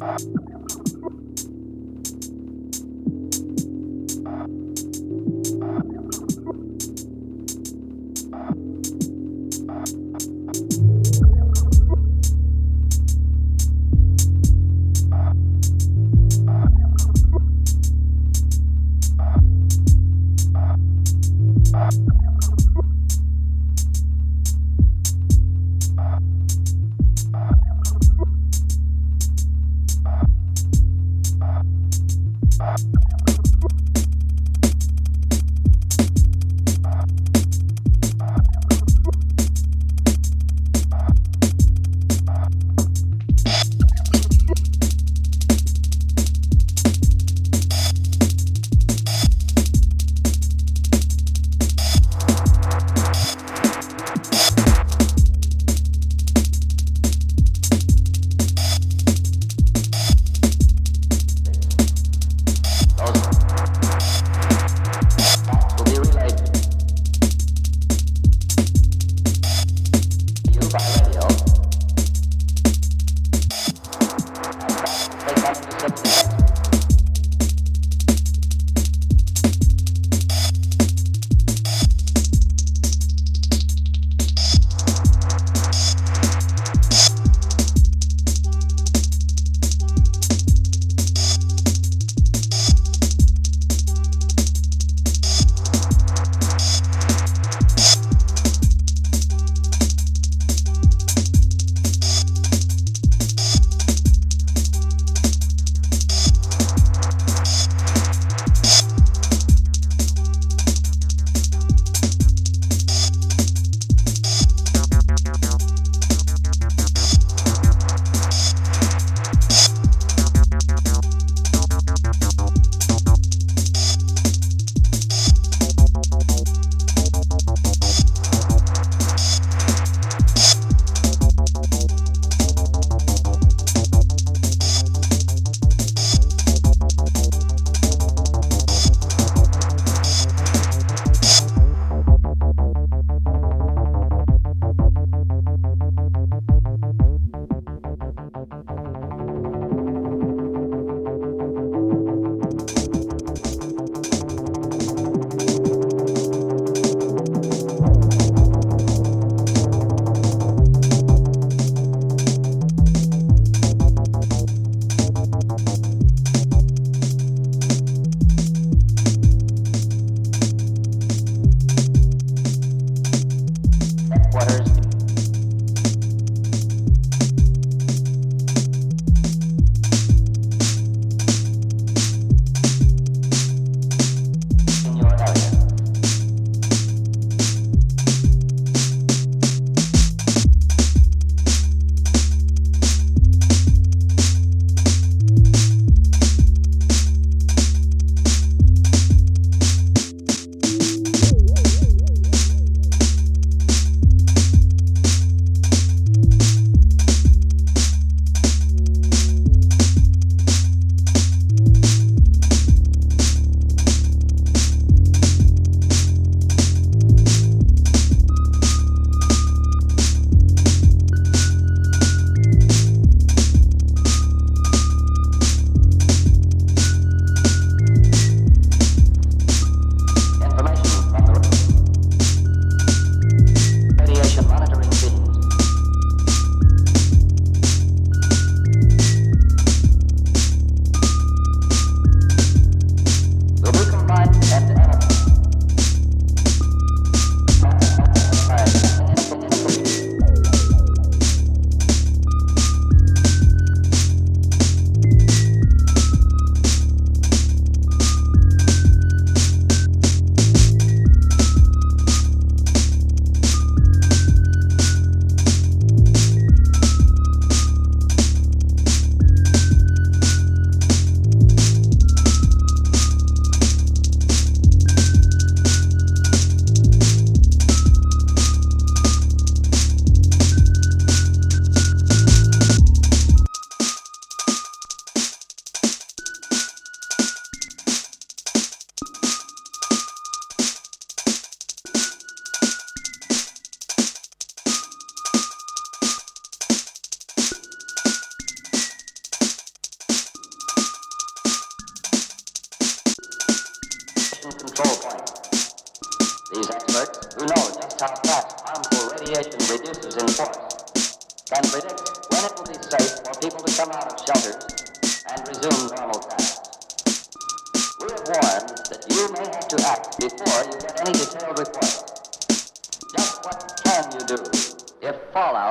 you These experts, who knows just how fast harmful radiation reduces in force, can predict when it will be safe for people to come out of shelters and resume normal tasks. We have warned that you may have to act before you get any detailed report. Just what can you do if fallout